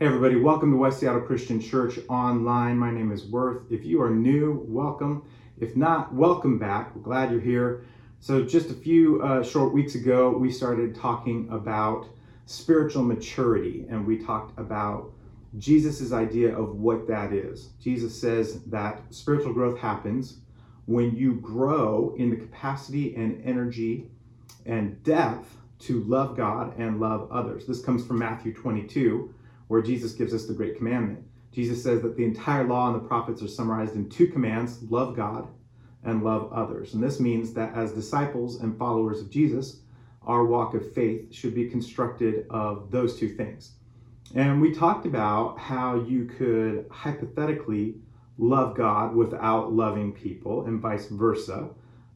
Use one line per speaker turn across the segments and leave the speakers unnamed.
Hey, everybody, welcome to West Seattle Christian Church Online. My name is Worth. If you are new, welcome. If not, welcome back. We're glad you're here. So, just a few uh, short weeks ago, we started talking about spiritual maturity, and we talked about Jesus' idea of what that is. Jesus says that spiritual growth happens when you grow in the capacity and energy and depth to love God and love others. This comes from Matthew 22 where Jesus gives us the great commandment. Jesus says that the entire law and the prophets are summarized in two commands love God and love others. And this means that as disciples and followers of Jesus, our walk of faith should be constructed of those two things. And we talked about how you could hypothetically love God without loving people and vice versa.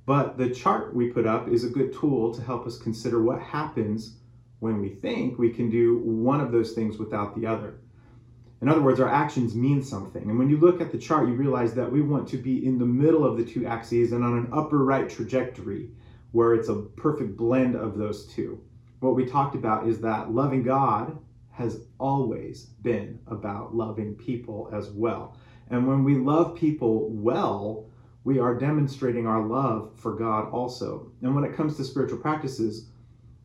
But the chart we put up is a good tool to help us consider what happens when we think we can do one of those things without the other. In other words, our actions mean something. And when you look at the chart, you realize that we want to be in the middle of the two axes and on an upper right trajectory where it's a perfect blend of those two. What we talked about is that loving God has always been about loving people as well. And when we love people well, we are demonstrating our love for God also. And when it comes to spiritual practices,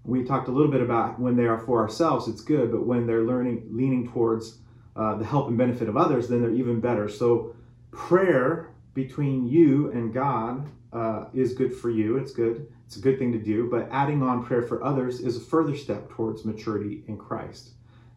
we talked a little bit about when they are for ourselves, it's good, but when they're learning, leaning towards uh, the help and benefit of others, then they're even better. So, prayer between you and God uh, is good for you. It's good. It's a good thing to do. But adding on prayer for others is a further step towards maturity in Christ.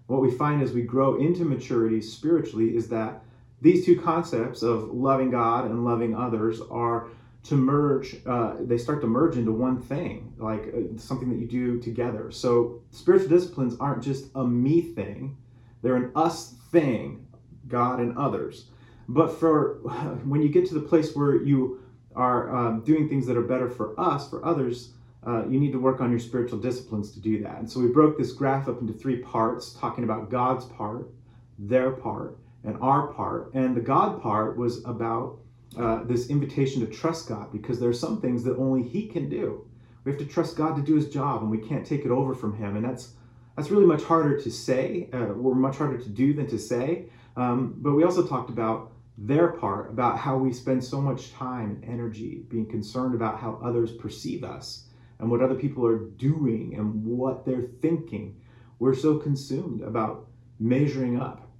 What we find as we grow into maturity spiritually is that these two concepts of loving God and loving others are to merge uh, they start to merge into one thing like uh, something that you do together. So spiritual disciplines aren't just a me thing they're an us thing god and others. But for when you get to the place where you are um, doing things that are better for us for others uh, you need to work on your spiritual disciplines to do that. And so we broke this graph up into three parts talking about god's part their part and our part. And the god part was about uh, this invitation to trust God because there are some things that only He can do. We have to trust God to do His job, and we can't take it over from Him. And that's that's really much harder to say. Uh, we're much harder to do than to say. Um, but we also talked about their part, about how we spend so much time and energy being concerned about how others perceive us and what other people are doing and what they're thinking. We're so consumed about measuring up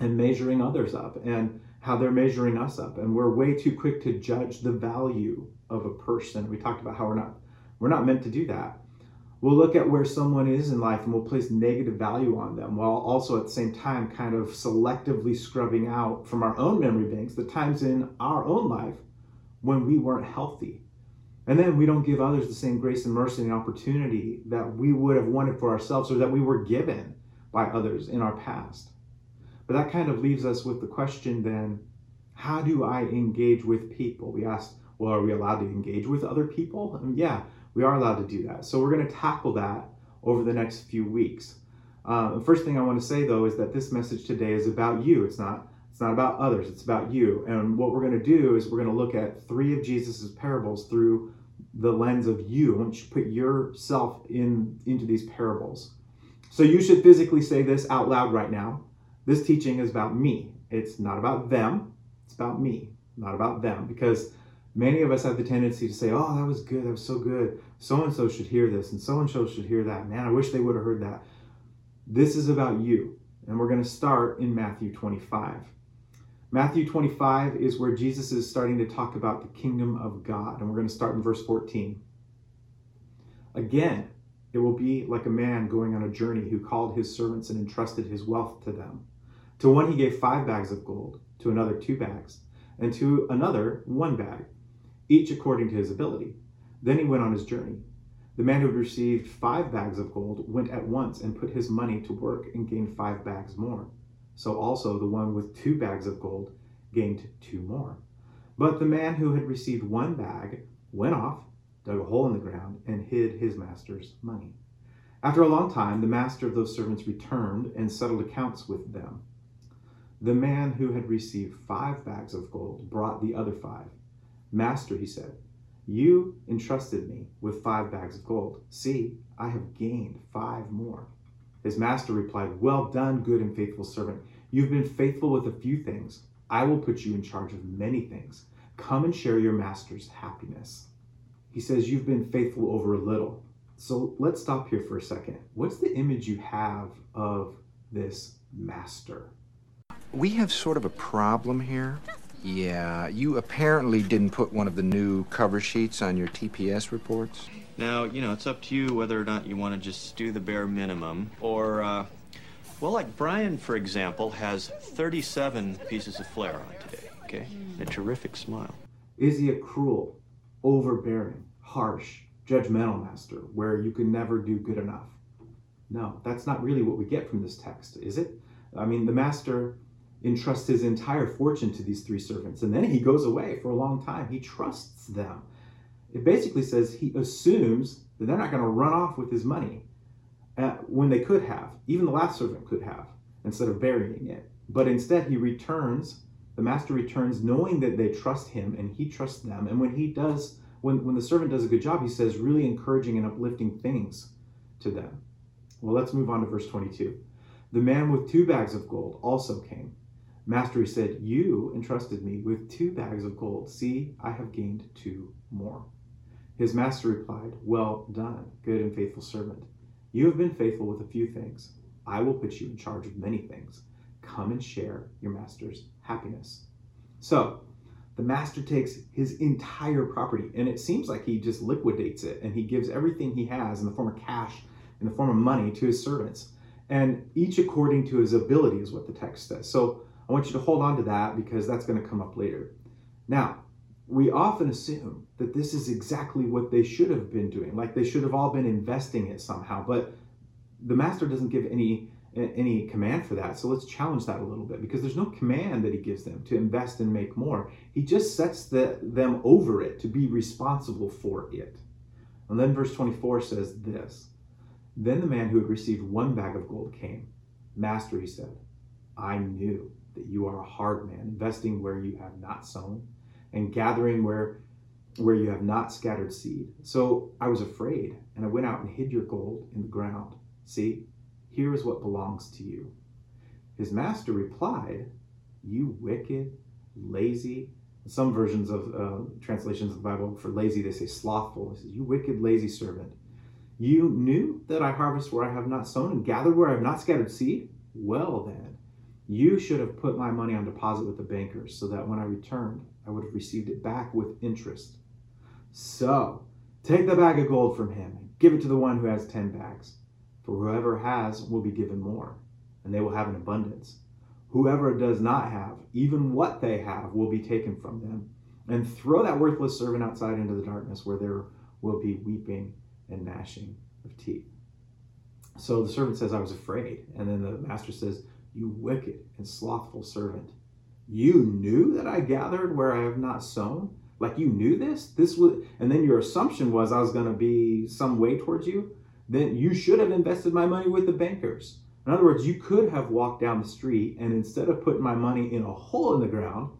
and measuring others up and how they're measuring us up. And we're way too quick to judge the value of a person. We talked about how we're not we're not meant to do that. We'll look at where someone is in life and we'll place negative value on them while also at the same time kind of selectively scrubbing out from our own memory banks the times in our own life when we weren't healthy. And then we don't give others the same grace and mercy and opportunity that we would have wanted for ourselves or that we were given by others in our past but that kind of leaves us with the question then how do I engage with people? We asked, well, are we allowed to engage with other people? And yeah, we are allowed to do that. So we're going to tackle that over the next few weeks. Uh, the first thing I want to say though is that this message today is about you. It's not. It's not about others. It's about you. And what we're going to do is we're going to look at three of Jesus's parables through the lens of you. Want you put yourself in into these parables. So you should physically say this out loud right now. This teaching is about me. It's not about them. It's about me, not about them. Because many of us have the tendency to say, oh, that was good. That was so good. So and so should hear this, and so and so should hear that. Man, I wish they would have heard that. This is about you. And we're going to start in Matthew 25. Matthew 25 is where Jesus is starting to talk about the kingdom of God. And we're going to start in verse 14. Again, it will be like a man going on a journey who called his servants and entrusted his wealth to them. To one he gave five bags of gold, to another two bags, and to another one bag, each according to his ability. Then he went on his journey. The man who had received five bags of gold went at once and put his money to work and gained five bags more. So also the one with two bags of gold gained two more. But the man who had received one bag went off, dug a hole in the ground, and hid his master's money. After a long time, the master of those servants returned and settled accounts with them. The man who had received five bags of gold brought the other five. Master, he said, you entrusted me with five bags of gold. See, I have gained five more. His master replied, Well done, good and faithful servant. You've been faithful with a few things. I will put you in charge of many things. Come and share your master's happiness. He says, You've been faithful over a little. So let's stop here for a second. What's the image you have of this master?
We have sort of a problem here. Yeah, you apparently didn't put one of the new cover sheets on your TPS reports.
Now, you know, it's up to you whether or not you want to just do the bare minimum or, uh, well, like Brian, for example, has 37 pieces of flair on today, okay? A terrific smile.
Is he a cruel, overbearing, harsh, judgmental master where you can never do good enough? No, that's not really what we get from this text, is it? I mean, the master entrusts his entire fortune to these three servants, and then he goes away for a long time. He trusts them. It basically says he assumes that they're not going to run off with his money uh, when they could have. Even the last servant could have, instead of burying it. But instead, he returns. The master returns knowing that they trust him and he trusts them. And when he does, when, when the servant does a good job, he says really encouraging and uplifting things to them. Well, let's move on to verse 22. The man with two bags of gold also came. Master, he said, You entrusted me with two bags of gold. See, I have gained two more. His master replied, Well done, good and faithful servant. You have been faithful with a few things. I will put you in charge of many things. Come and share your master's happiness. So, the master takes his entire property, and it seems like he just liquidates it and he gives everything he has in the form of cash, in the form of money to his servants. And each according to his ability is what the text says. So, I want you to hold on to that because that's going to come up later. Now, we often assume that this is exactly what they should have been doing, like they should have all been investing it somehow, but the master doesn't give any any command for that. So let's challenge that a little bit because there's no command that he gives them to invest and make more. He just sets the, them over it to be responsible for it. And then verse 24 says this Then the man who had received one bag of gold came. Master, he said, I knew that you are a hard man, investing where you have not sown and gathering where where you have not scattered seed. So I was afraid, and I went out and hid your gold in the ground. See, here is what belongs to you. His master replied, You wicked, lazy. Some versions of uh, translations of the Bible for lazy, they say slothful. It says, You wicked, lazy servant. You knew that I harvest where I have not sown and gather where I have not scattered seed? Well, then, you should have put my money on deposit with the bankers so that when I returned, I would have received it back with interest. So, take the bag of gold from him and give it to the one who has ten bags. For whoever has will be given more, and they will have an abundance. Whoever does not have, even what they have, will be taken from them. And throw that worthless servant outside into the darkness where there will be weeping and gnashing of teeth. So the servant says, I was afraid. And then the master says, you wicked and slothful servant. You knew that I gathered where I have not sown? Like you knew this? This was and then your assumption was I was going to be some way towards you? Then you should have invested my money with the bankers. In other words, you could have walked down the street and instead of putting my money in a hole in the ground,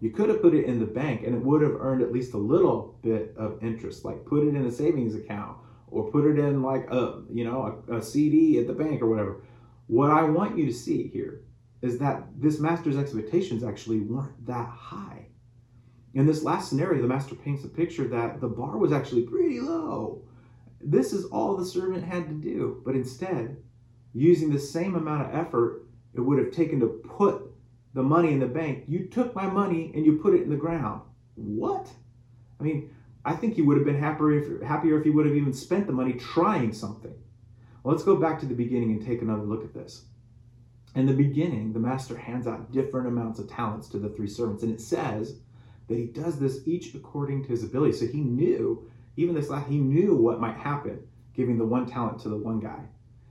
you could have put it in the bank and it would have earned at least a little bit of interest, like put it in a savings account or put it in like a, you know, a, a CD at the bank or whatever. What I want you to see here is that this master's expectations actually weren't that high. In this last scenario, the master paints a picture that the bar was actually pretty low. This is all the servant had to do, but instead, using the same amount of effort it would have taken to put the money in the bank, you took my money and you put it in the ground. What? I mean, I think he would have been happier if, happier if he would have even spent the money trying something. Let's go back to the beginning and take another look at this. In the beginning, the master hands out different amounts of talents to the three servants, and it says that he does this each according to his ability. So he knew, even this last, he knew what might happen, giving the one talent to the one guy.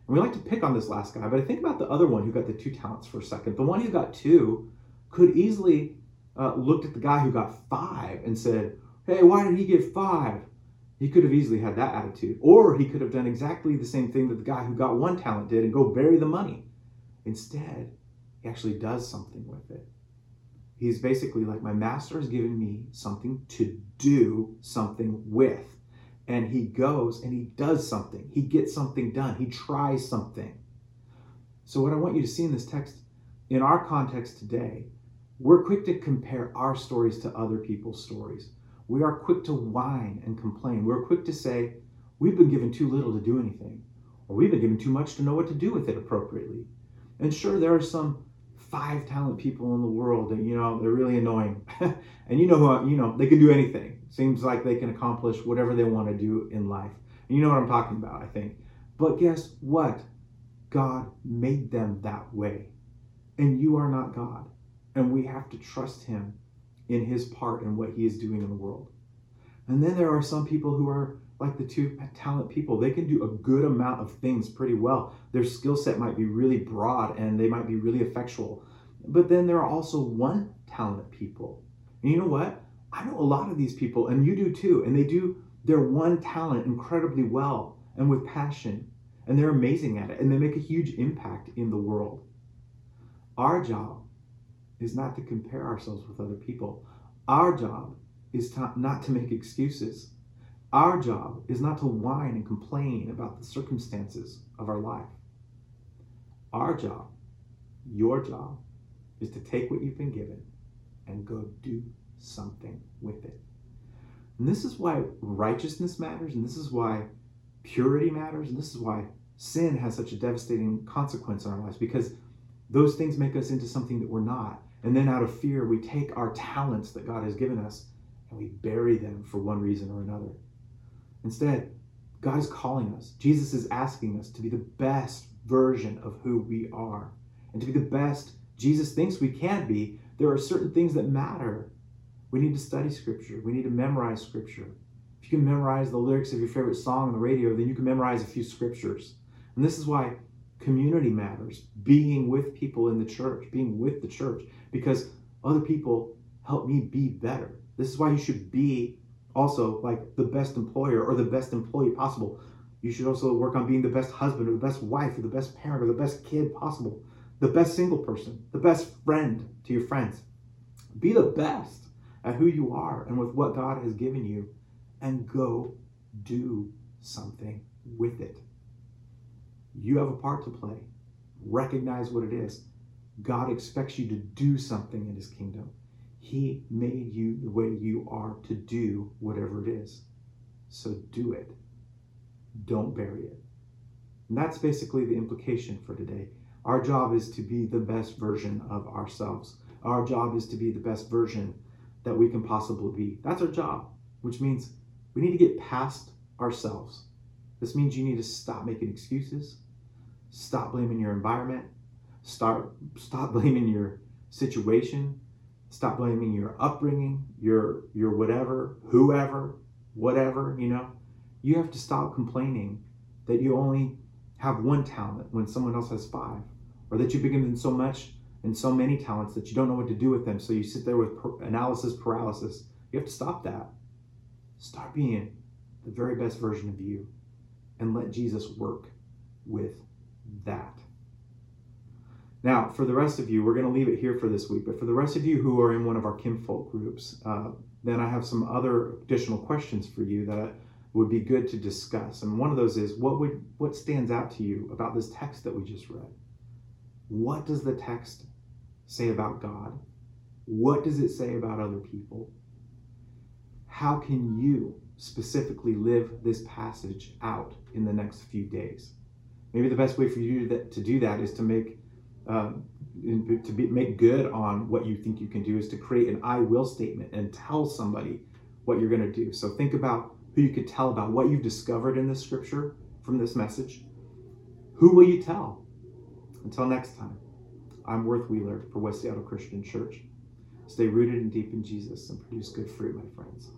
And we like to pick on this last guy, but I think about the other one who got the two talents for a second. The one who got two could easily uh, looked at the guy who got five and said, "Hey, why did he get five? He could have easily had that attitude. Or he could have done exactly the same thing that the guy who got one talent did and go bury the money. Instead, he actually does something with it. He's basically like, My master has given me something to do something with. And he goes and he does something. He gets something done. He tries something. So, what I want you to see in this text, in our context today, we're quick to compare our stories to other people's stories. We are quick to whine and complain. We're quick to say, we've been given too little to do anything, or we've been given too much to know what to do with it appropriately. And sure, there are some five talent people in the world and you know they're really annoying. And you know who you know they can do anything. Seems like they can accomplish whatever they want to do in life. And you know what i'm talking about i think. But guess what? God made them that way. And you are not god. And we have to trust him in his part and what he is doing in the world and then there are some people who are like the two talent people. They can do a good amount of things pretty well. Their skill set might be really broad and they might be really effectual. But then there are also one talent people. And you know what? I know a lot of these people, and you do too, and they do their one talent incredibly well and with passion. And they're amazing at it, and they make a huge impact in the world. Our job is not to compare ourselves with other people. Our job is to, not to make excuses our job is not to whine and complain about the circumstances of our life. Our job, your job, is to take what you've been given and go do something with it. And this is why righteousness matters, and this is why purity matters, and this is why sin has such a devastating consequence in our lives because those things make us into something that we're not. And then out of fear, we take our talents that God has given us and we bury them for one reason or another. Instead, God is calling us. Jesus is asking us to be the best version of who we are. And to be the best Jesus thinks we can be, there are certain things that matter. We need to study Scripture, we need to memorize Scripture. If you can memorize the lyrics of your favorite song on the radio, then you can memorize a few scriptures. And this is why community matters being with people in the church, being with the church, because other people help me be better. This is why you should be also like the best employer or the best employee possible. You should also work on being the best husband or the best wife or the best parent or the best kid possible, the best single person, the best friend to your friends. Be the best at who you are and with what God has given you and go do something with it. You have a part to play. Recognize what it is. God expects you to do something in his kingdom. He made you the way you are to do whatever it is. So do it. Don't bury it. And that's basically the implication for today. Our job is to be the best version of ourselves. Our job is to be the best version that we can possibly be. That's our job, which means we need to get past ourselves. This means you need to stop making excuses, stop blaming your environment, start stop blaming your situation, Stop blaming your upbringing, your your whatever, whoever, whatever, you know. You have to stop complaining that you only have one talent when someone else has five, or that you've been given so much and so many talents that you don't know what to do with them. So you sit there with analysis paralysis. You have to stop that. Start being the very best version of you and let Jesus work with that. Now, for the rest of you, we're going to leave it here for this week, but for the rest of you who are in one of our kinfolk groups, uh, then I have some other additional questions for you that would be good to discuss. And one of those is what would what stands out to you about this text that we just read? What does the text say about God? What does it say about other people? How can you specifically live this passage out in the next few days? Maybe the best way for you to do that is to make um, to be, make good on what you think you can do is to create an I will statement and tell somebody what you're going to do. So think about who you could tell about what you've discovered in this scripture from this message. Who will you tell? Until next time, I'm Worth Wheeler for West Seattle Christian Church. Stay rooted and deep in Jesus and produce good fruit, my friends.